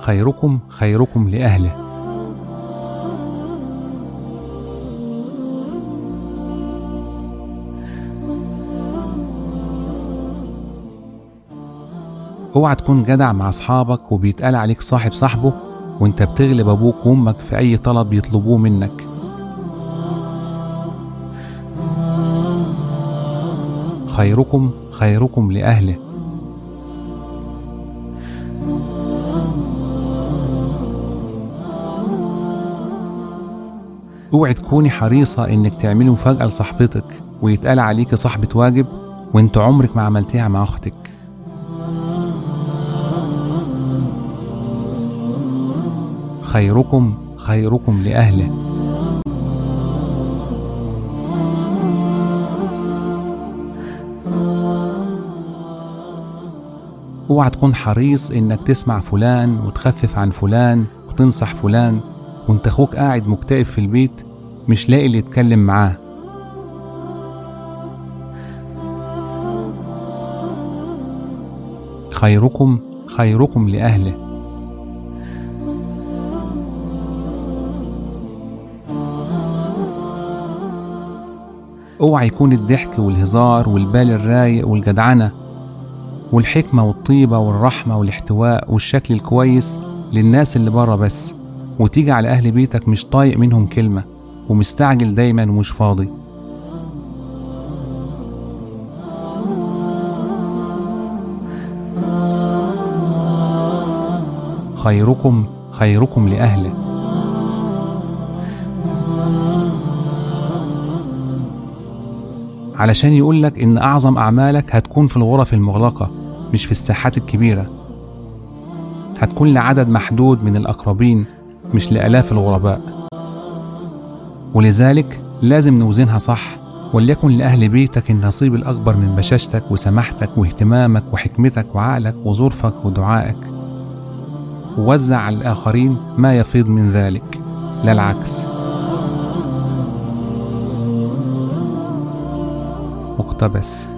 خيركم خيركم لأهله. اوعى تكون جدع مع أصحابك وبيتقال عليك صاحب صاحبه وانت بتغلب أبوك وأمك في أي طلب يطلبوه منك. خيركم خيركم لأهله. أوعي تكوني حريصة إنك تعملي مفاجأة لصاحبتك ويتقال عليكي صاحبة واجب وإنت عمرك ما عملتيها مع أختك. خيركم خيركم لأهله. اوعى تكون حريص إنك تسمع فلان وتخفف عن فلان وتنصح فلان وانت أخوك قاعد مكتئب في البيت مش لاقي اللي يتكلم معاه. خيركم خيركم لأهله. اوعى يكون الضحك والهزار والبال الرايق والجدعنة والحكمة والطيبة والرحمة والاحتواء والشكل الكويس للناس اللي بره بس. وتيجي على أهل بيتك مش طايق منهم كلمة ومستعجل دايما ومش فاضي. خيركم خيركم لأهله. علشان يقولك إن أعظم أعمالك هتكون في الغرف المغلقة مش في الساحات الكبيرة. هتكون لعدد محدود من الأقربين. مش لآلاف الغرباء. ولذلك لازم نوزنها صح وليكن لأهل بيتك النصيب الأكبر من بشاشتك وسماحتك واهتمامك وحكمتك وعقلك وظرفك ودعائك. ووزع على الآخرين ما يفيض من ذلك. لا العكس. مقتبس